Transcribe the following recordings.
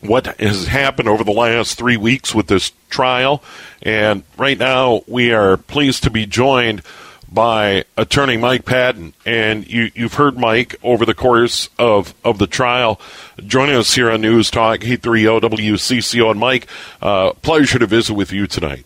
what has happened over the last three weeks with this trial. And right now, we are pleased to be joined by attorney Mike Padden. And you, have heard Mike over the course of, of the trial. Joining us here on News Talk 830 WCCO. And Mike, uh, pleasure to visit with you tonight.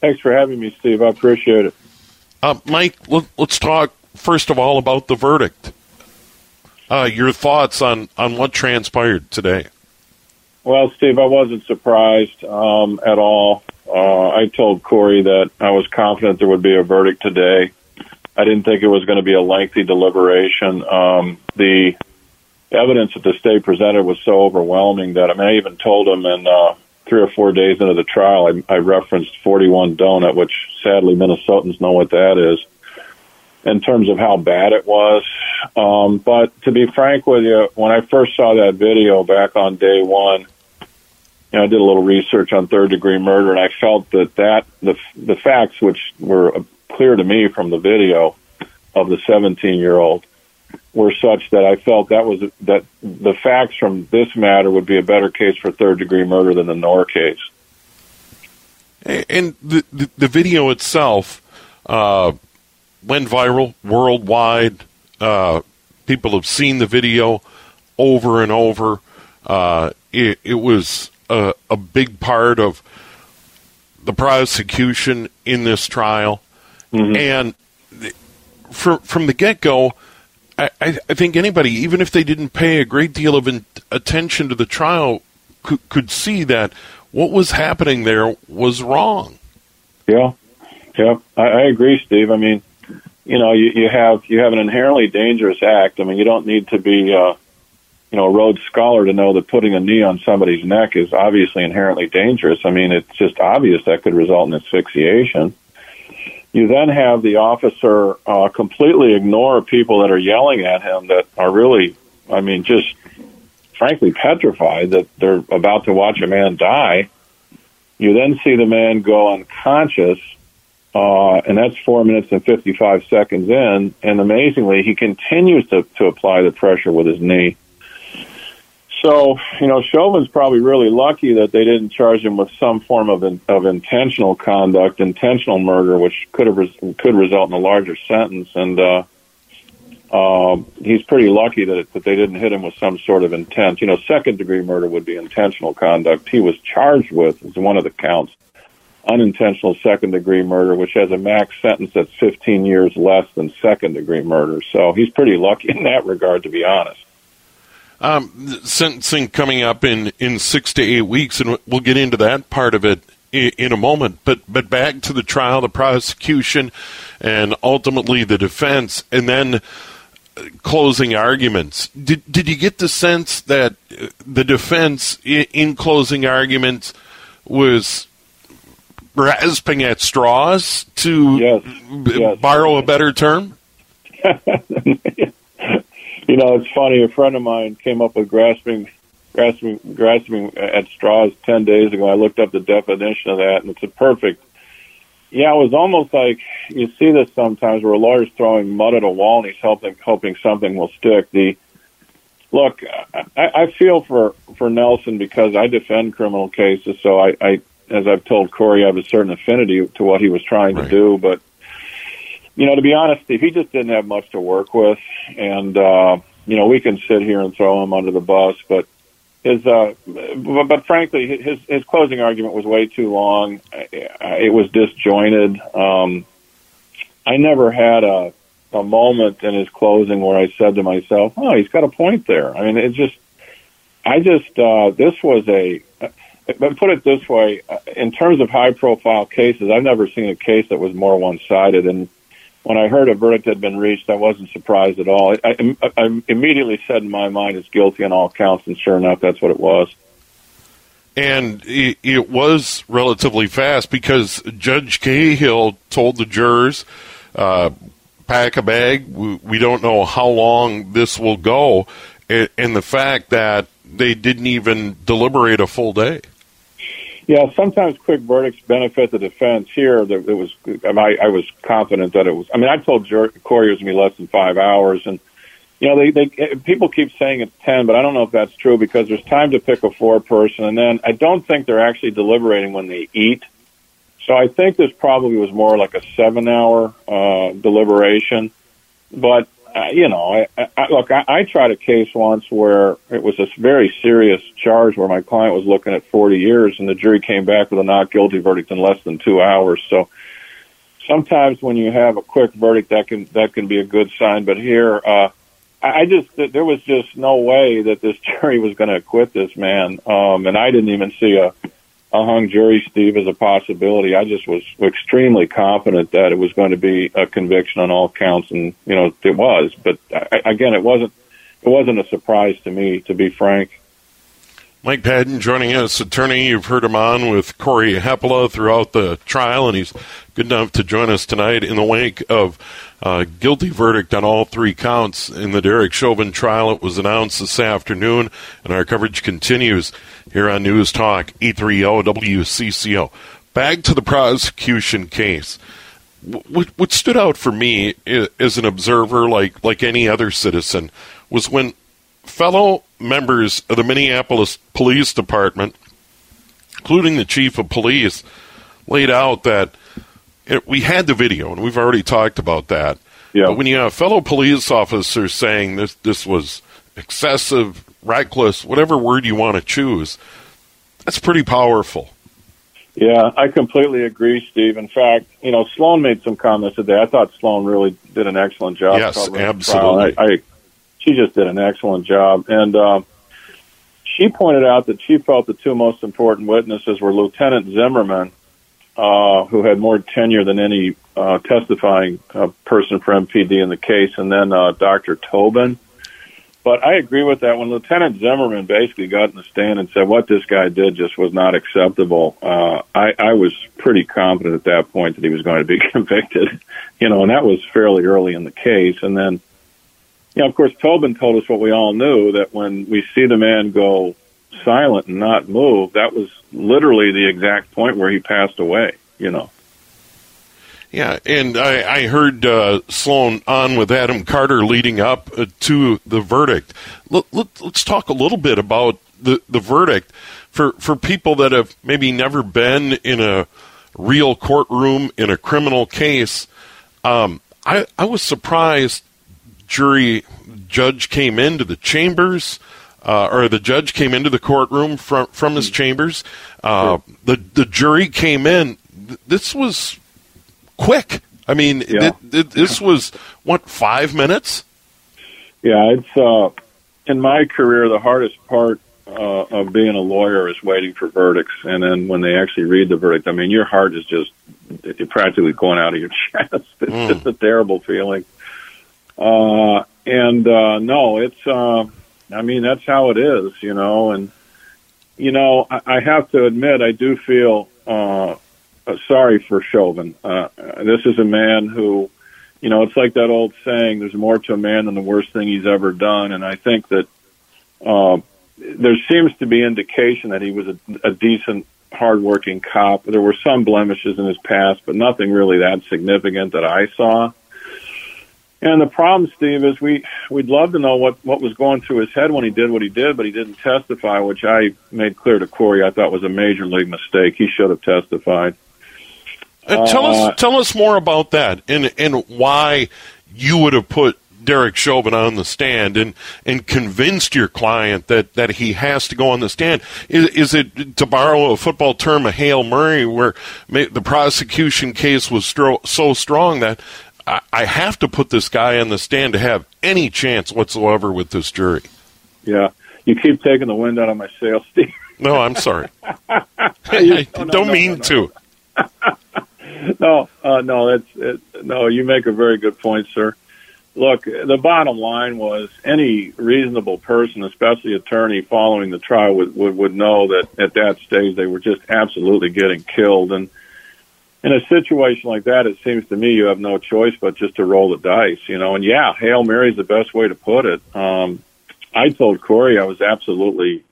Thanks for having me, Steve. I appreciate it. Uh, Mike, let, us talk first of all about the verdict. Uh, your thoughts on, on what transpired today. Well, Steve, I wasn't surprised um, at all. Uh, I told Corey that I was confident there would be a verdict today. I didn't think it was going to be a lengthy deliberation. Um, the evidence that the state presented was so overwhelming that I mean, I even told him in uh, three or four days into the trial, I, I referenced 41 donut, which sadly Minnesotans know what that is in terms of how bad it was. Um, but to be frank with you, when I first saw that video back on day one, you know, I did a little research on third degree murder, and I felt that that the the facts which were clear to me from the video of the 17 year old were such that I felt that was that the facts from this matter would be a better case for third degree murder than the Noor case. And the the, the video itself uh, went viral worldwide. Uh, people have seen the video over and over. Uh, it, it was a, a big part of the prosecution in this trial. Mm-hmm. And from from the get go, I, I, think anybody, even if they didn't pay a great deal of in, attention to the trial, could, could see that what was happening there was wrong. Yeah, yeah, I, I agree, Steve. I mean, you know, you, you have you have an inherently dangerous act. I mean, you don't need to be uh, you know, a Rhodes Scholar to know that putting a knee on somebody's neck is obviously inherently dangerous. I mean, it's just obvious that could result in asphyxiation. You then have the officer uh, completely ignore people that are yelling at him that are really, I mean, just frankly petrified that they're about to watch a man die. You then see the man go unconscious, uh, and that's four minutes and 55 seconds in. And amazingly, he continues to, to apply the pressure with his knee. So, you know, Chauvin's probably really lucky that they didn't charge him with some form of in, of intentional conduct, intentional murder, which could have res- could result in a larger sentence. And uh, uh, he's pretty lucky that that they didn't hit him with some sort of intent. You know, second degree murder would be intentional conduct. He was charged with as one of the counts unintentional second degree murder, which has a max sentence that's 15 years less than second degree murder. So he's pretty lucky in that regard, to be honest. Um, sentencing coming up in, in six to eight weeks, and we'll get into that part of it in, in a moment. But but back to the trial, the prosecution, and ultimately the defense, and then uh, closing arguments. Did did you get the sense that uh, the defense in, in closing arguments was grasping at straws to yes, b- yes. borrow a better term? you know, it's funny. A friend of mine came up with grasping, grasping, grasping at straws ten days ago. I looked up the definition of that, and it's a perfect. Yeah, it was almost like you see this sometimes where a lawyer's throwing mud at a wall and he's hoping hoping something will stick. The look, I, I feel for for Nelson because I defend criminal cases, so I, I as I've told Corey, I have a certain affinity to what he was trying right. to do, but you know, to be honest, Steve, he just didn't have much to work with, and uh, you know, we can sit here and throw him under the bus, but his uh, but, frankly, his his closing argument was way too long. It was disjointed. Um, I never had a a moment in his closing where I said to myself, "Oh, he's got a point there." I mean, it just, I just, uh, this was a. But put it this way, in terms of high profile cases, I've never seen a case that was more one sided. And when I heard a verdict had been reached, I wasn't surprised at all. I, I, I immediately said in my mind, "It's guilty on all counts," and sure enough, that's what it was. And it, it was relatively fast because Judge Cahill told the jurors, uh, pack a bag. We, we don't know how long this will go. And the fact that they didn't even deliberate a full day. Yeah, sometimes quick verdicts benefit the defense. Here, it was I, I was confident that it was. I mean, I told Corey it was be less than five hours, and you know, they, they people keep saying it's ten, but I don't know if that's true because there's time to pick a four person, and then I don't think they're actually deliberating when they eat. So I think this probably was more like a seven-hour uh, deliberation. But uh, you know, I, I, look, I, I tried a case once where it was a very serious charge where my client was looking at 40 years, and the jury came back with a not guilty verdict in less than two hours. So sometimes when you have a quick verdict, that can that can be a good sign. But here, uh, I just there was just no way that this jury was going to acquit this man, um, and I didn't even see a a hung jury, Steve, as a possibility. I just was extremely confident that it was going to be a conviction on all counts, and you know it was. But I, again, it wasn't. It wasn't a surprise to me, to be frank. Mike Padden joining us, attorney. You've heard him on with Corey Hepola throughout the trial, and he's good enough to join us tonight in the wake of uh, guilty verdict on all three counts in the Derek Chauvin trial. It was announced this afternoon, and our coverage continues here on News Talk 830 WCCO. Back to the prosecution case. What, what stood out for me as an observer, like like any other citizen, was when fellow members of the Minneapolis Police Department, including the chief of police, laid out that it, we had the video, and we've already talked about that. Yeah. But when you have fellow police officers saying this this was excessive, reckless, whatever word you want to choose, that's pretty powerful. Yeah, I completely agree, Steve. In fact, you know, Sloan made some comments today. I thought Sloan really did an excellent job. Yes, absolutely. I, I, she just did an excellent job, and uh, she pointed out that she felt the two most important witnesses were Lieutenant Zimmerman uh, who had more tenure than any uh, testifying uh, person for MPD in the case, and then uh, Dr. Tobin. But I agree with that. When Lieutenant Zimmerman basically got in the stand and said what this guy did just was not acceptable, uh, I, I was pretty confident at that point that he was going to be convicted. You know, and that was fairly early in the case. And then, you know, of course, Tobin told us what we all knew that when we see the man go silent and not move, that was literally the exact point where he passed away, you know. Yeah, and I, I heard uh, Sloan on with Adam Carter leading up uh, to the verdict. Let, let, let's talk a little bit about the, the verdict for, for people that have maybe never been in a real courtroom in a criminal case. Um, I, I was surprised jury judge came into the chambers uh, or the judge came into the courtroom from from his chambers. Uh, the the jury came in. This was quick. I mean, yeah. it, it, this was what five minutes. Yeah, it's uh, in my career the hardest part uh, of being a lawyer is waiting for verdicts, and then when they actually read the verdict, I mean, your heart is just practically going out of your chest. It's mm. just a terrible feeling. Uh, and uh, no, it's uh, I mean, that's how it is, you know. And you know, I, I have to admit, I do feel uh, sorry for Chauvin. Uh, this is a man who, you know, it's like that old saying: "There's more to a man than the worst thing he's ever done." And I think that uh, there seems to be indication that he was a, a decent, hardworking cop. There were some blemishes in his past, but nothing really that significant that I saw. And the problem, Steve, is we we'd love to know what what was going through his head when he did what he did, but he didn't testify, which I made clear to Corey. I thought was a major league mistake. He should have testified. Uh, tell uh, us tell us more about that and and why you would have put Derek Chauvin on the stand and, and convinced your client that, that he has to go on the stand? Is, is it, to borrow a football term, a Hail Mary, where the prosecution case was stro- so strong that I, I have to put this guy on the stand to have any chance whatsoever with this jury? Yeah. You keep taking the wind out of my sails, Steve. No, I'm sorry. I don't no, no, mean no, to. no, uh, no, that's it, no. You make a very good point, sir. Look, the bottom line was any reasonable person, especially attorney following the trial, would, would would know that at that stage they were just absolutely getting killed. And in a situation like that, it seems to me you have no choice but just to roll the dice, you know. And yeah, hail mary is the best way to put it. Um, I told Corey I was absolutely,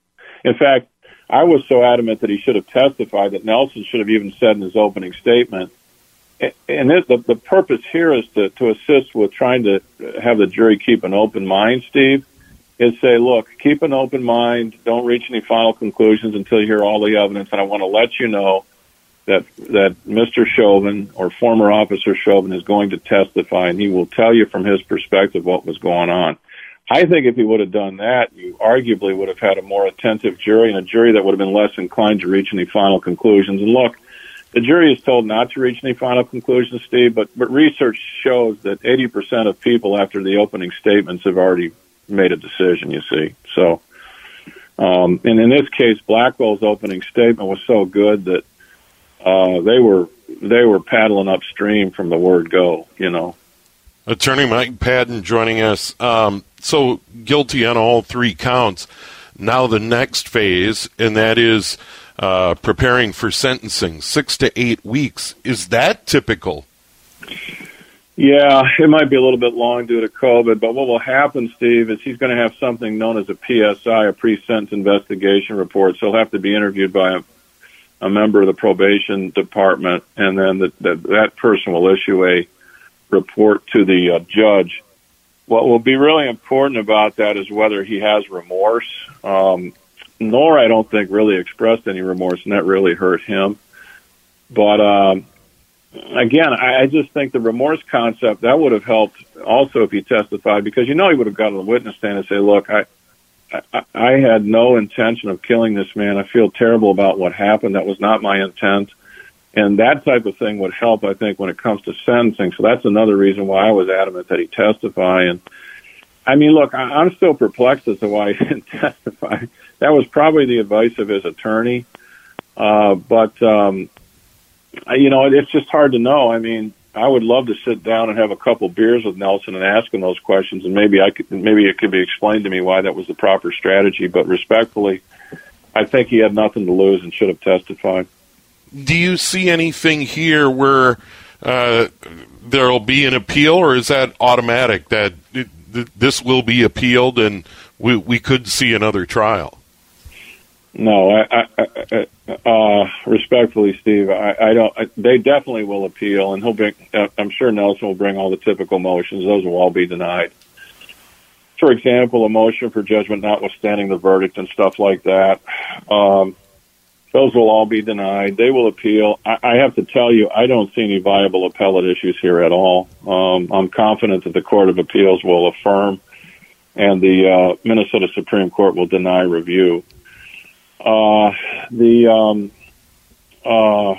in fact, I was so adamant that he should have testified that Nelson should have even said in his opening statement. And this, the, the purpose here is to, to assist with trying to have the jury keep an open mind, Steve, is say, look, keep an open mind. Don't reach any final conclusions until you hear all the evidence. And I want to let you know that, that Mr. Chauvin or former officer Chauvin is going to testify and he will tell you from his perspective what was going on. I think if he would have done that, you arguably would have had a more attentive jury and a jury that would have been less inclined to reach any final conclusions. And look, the jury is told not to reach any final conclusions, Steve, but, but research shows that 80% of people after the opening statements have already made a decision, you see. So, um, and in this case, Blackwell's opening statement was so good that, uh, they were, they were paddling upstream from the word go, you know. Attorney Mike Padden joining us. Um, so guilty on all three counts. Now the next phase, and that is uh, preparing for sentencing, six to eight weeks. Is that typical? Yeah, it might be a little bit long due to COVID, but what will happen, Steve, is he's going to have something known as a PSI, a pre-sentence investigation report. So he'll have to be interviewed by a, a member of the probation department, and then the, the, that person will issue a report to the uh, judge. What will be really important about that is whether he has remorse. Um, Noor I don't think really expressed any remorse, and that really hurt him. But um, again, I, I just think the remorse concept that would have helped also if he testified, because you know he would have gotten on the witness stand and say, "Look, I, I, I had no intention of killing this man. I feel terrible about what happened. That was not my intent." And that type of thing would help, I think, when it comes to sentencing. So that's another reason why I was adamant that he testify. And I mean, look, I, I'm still perplexed as to why he didn't testify. That was probably the advice of his attorney. Uh, but, um, you know, it's just hard to know. I mean, I would love to sit down and have a couple beers with Nelson and ask him those questions, and maybe I could, maybe it could be explained to me why that was the proper strategy. But respectfully, I think he had nothing to lose and should have testified do you see anything here where uh, there'll be an appeal, or is that automatic that it, th- this will be appealed and we, we could see another trial? No, I, I, I uh, respectfully, Steve, I, I don't. I, they definitely will appeal, and he'll bring. Uh, I'm sure Nelson will bring all the typical motions. Those will all be denied. For example, a motion for judgment notwithstanding the verdict and stuff like that. Um, those will all be denied. They will appeal. I, I have to tell you, I don't see any viable appellate issues here at all. Um, I'm confident that the Court of Appeals will affirm and the uh, Minnesota Supreme Court will deny review. Uh, the um, uh,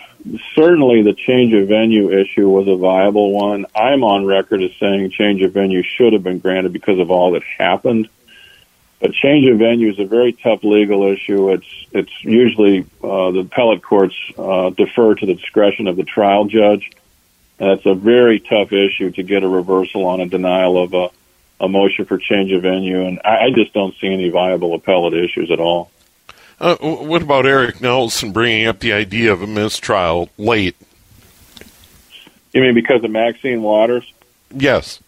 certainly the change of venue issue was a viable one. I'm on record as saying change of venue should have been granted because of all that happened. But change of venue is a very tough legal issue. It's it's usually uh, the appellate courts uh, defer to the discretion of the trial judge. That's a very tough issue to get a reversal on a denial of a, a motion for change of venue, and I, I just don't see any viable appellate issues at all. Uh, what about Eric Nelson bringing up the idea of a mistrial late? You mean because of Maxine Waters? Yes.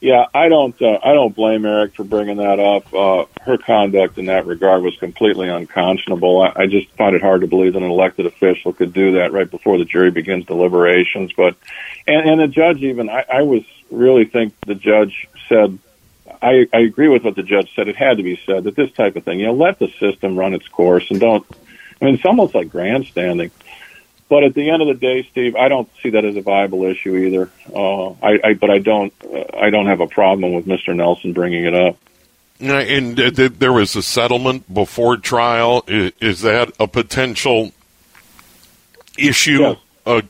Yeah, I don't. Uh, I don't blame Eric for bringing that up. Uh, her conduct in that regard was completely unconscionable. I, I just find it hard to believe that an elected official could do that right before the jury begins deliberations. But and, and the judge even, I, I was really think the judge said. I, I agree with what the judge said. It had to be said that this type of thing, you know, let the system run its course and don't. I mean, it's almost like grandstanding But at the end of the day, Steve, I don't see that as a viable issue either. Uh, I, I, but I don't, uh, I don't have a problem with Mr. Nelson bringing it up. And uh, th- there was a settlement before trial. Is, is that a potential issue Yes. uh,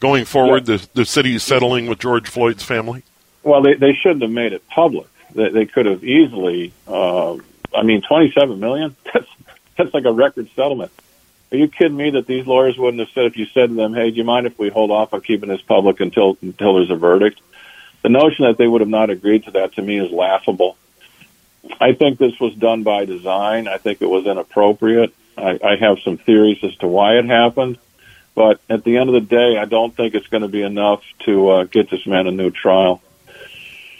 going forward? The the city settling with George Floyd's family. Well, they, they shouldn't have made it public. They, they could have easily. Uh, I mean, twenty-seven million. That's that's like a record settlement. Are you kidding me that these lawyers wouldn't have said if you said to them, "Hey, do you mind if we hold off on keeping this public until until there's a verdict?" The notion that they would have not agreed to that to me is laughable. I think this was done by design. I think it was inappropriate. I, I have some theories as to why it happened, but at the end of the day, I don't think it's going to be enough to uh, get this man a new trial.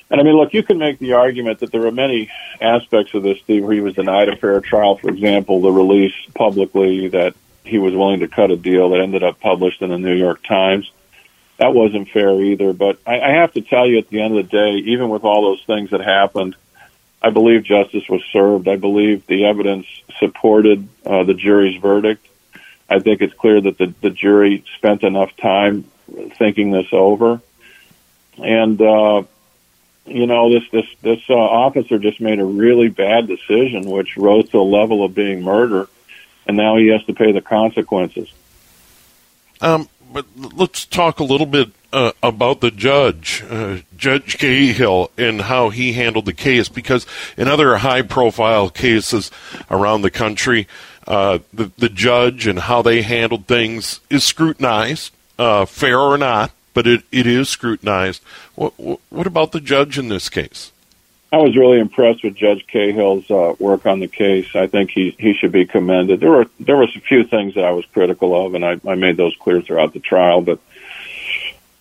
And I mean, look, you can make the argument that there are many aspects of this, Steve, where he was denied a fair trial. For example, the release publicly that he was willing to cut a deal that ended up published in the New York Times. That wasn't fair either. But I, I have to tell you, at the end of the day, even with all those things that happened, I believe justice was served. I believe the evidence supported uh, the jury's verdict. I think it's clear that the, the jury spent enough time thinking this over. And, uh, you know, this this this uh, officer just made a really bad decision, which rose to the level of being murder, and now he has to pay the consequences. Um, but let's talk a little bit uh, about the judge, uh, Judge Cahill, and how he handled the case. Because in other high-profile cases around the country, uh, the the judge and how they handled things is scrutinized, uh, fair or not, but it, it is scrutinized. What, what about the judge in this case? I was really impressed with Judge Cahill's uh, work on the case. I think he he should be commended. There were there was a few things that I was critical of, and I, I made those clear throughout the trial. But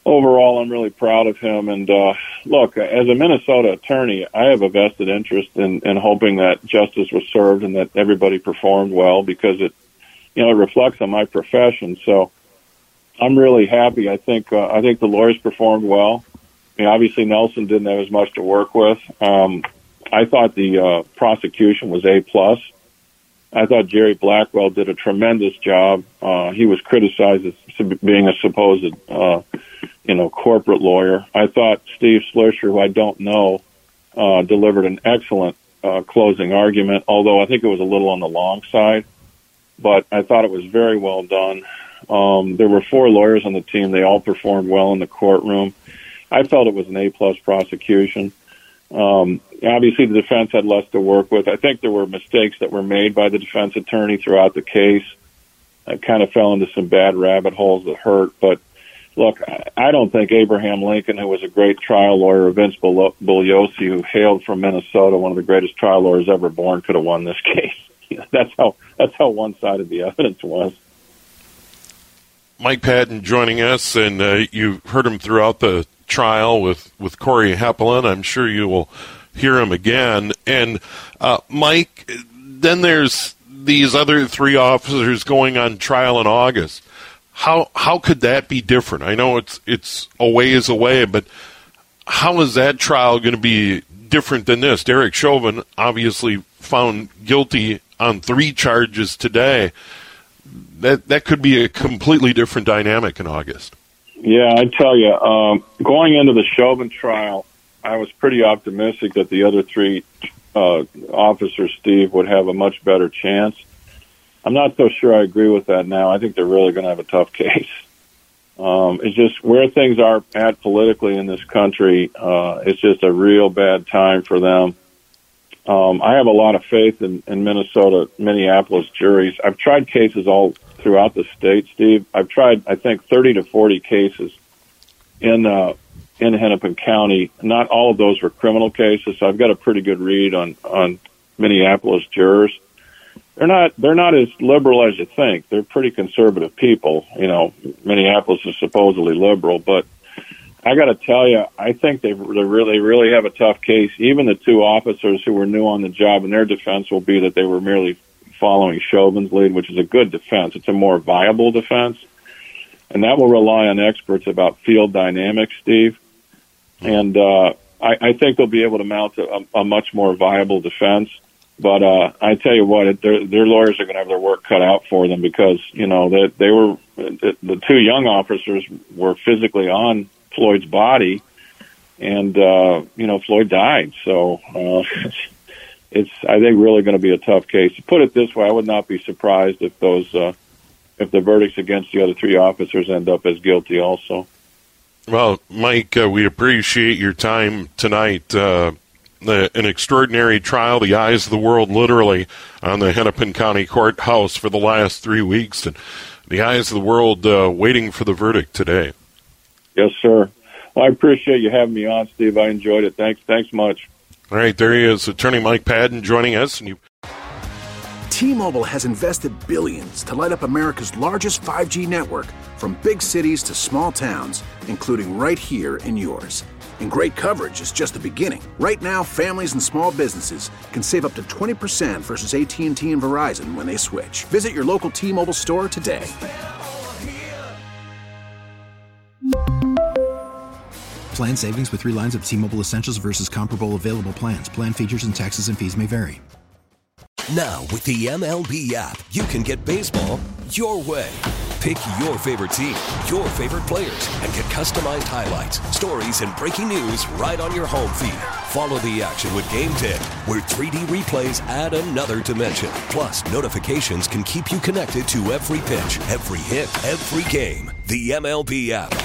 overall, I'm really proud of him. And uh, look, as a Minnesota attorney, I have a vested interest in, in hoping that justice was served and that everybody performed well because it you know it reflects on my profession. So I'm really happy. I think uh, I think the lawyers performed well. I mean, obviously Nelson didn't have as much to work with. Um, I thought the uh, prosecution was a plus. I thought Jerry Blackwell did a tremendous job. Uh, he was criticized as being a supposed, uh, you know, corporate lawyer. I thought Steve Schleicher, who I don't know, uh, delivered an excellent uh, closing argument. Although I think it was a little on the long side, but I thought it was very well done. Um, there were four lawyers on the team. They all performed well in the courtroom. I felt it was an A plus prosecution. Um, obviously, the defense had less to work with. I think there were mistakes that were made by the defense attorney throughout the case. I kind of fell into some bad rabbit holes that hurt. But look, I- don't think Abraham Lincoln, who was a great trial lawyer, or Vince Bugliosi, who hailed from Minnesota, one of the greatest trial lawyers ever born, could have won this case. that's how that's how one sided the evidence was. Mike Padden joining us, and uh, you heard him throughout the trial with, with Corey Hepola. I'm sure you will hear him again. And uh, Mike, then there's these other three officers going on trial in August. How how could that be different? I know it's it's a ways away, but how is that trial going to be different than this? Derek Chauvin obviously found guilty on three charges today that that could be a completely different dynamic in August. Yeah, I tell you, um, going into the Chauvin trial, I was pretty optimistic that the other three uh, officers, Steve, would have a much better chance. I'm not so sure I agree with that now. I think they're really going to have a tough case. Um, it's just where things are at politically in this country. Uh, it's just a real bad time for them. Um, I have a lot of faith in, in Minnesota, Minneapolis juries. I've tried cases all throughout the state, Steve. I've tried, I think, 30 to 40 cases in uh, in Hennepin County. Not all of those were criminal cases, so I've got a pretty good read on on Minneapolis jurors. They're not they're not as liberal as you think. They're pretty conservative people. You know, Minneapolis is supposedly liberal, but I got to tell you, I think they really really have a tough case. Even the two officers who were new on the job, and their defense will be that they were merely following Chauvin's lead, which is a good defense. It's a more viable defense, and that will rely on experts about field dynamics, Steve. And uh, I, I think they'll be able to mount a, a much more viable defense. But uh, I tell you what, their their lawyers are going to have their work cut out for them because you know that they, they were the two young officers were physically on Floyd's body, and uh, you know Floyd died. So uh, it's I think really going to be a tough case. To put it this way, I would not be surprised if those uh, if the verdicts against the other three officers end up as guilty also. Well, Mike, uh, we appreciate your time tonight. Uh, the, an extraordinary trial, the eyes of the world literally on the Hennepin County Courthouse for the last three weeks, and the eyes of the world uh, waiting for the verdict today. Yes, sir. Well, I appreciate you having me on, Steve. I enjoyed it. Thanks. Thanks much. All right, there he is, Attorney Mike Padden joining us, and you. T-Mobile has invested billions to light up America's largest 5G network, from big cities to small towns, including right here in yours. And great coverage is just the beginning. Right now, families and small businesses can save up to 20% versus AT&T and Verizon when they switch. Visit your local T-Mobile store today. Plan savings with three lines of T Mobile Essentials versus comparable available plans. Plan features and taxes and fees may vary. Now, with the MLB app, you can get baseball your way. Pick your favorite team, your favorite players, and get customized highlights, stories, and breaking news right on your home feed. Follow the action with Game Day, where 3D replays add another dimension. Plus, notifications can keep you connected to every pitch, every hit, every game. The MLB app.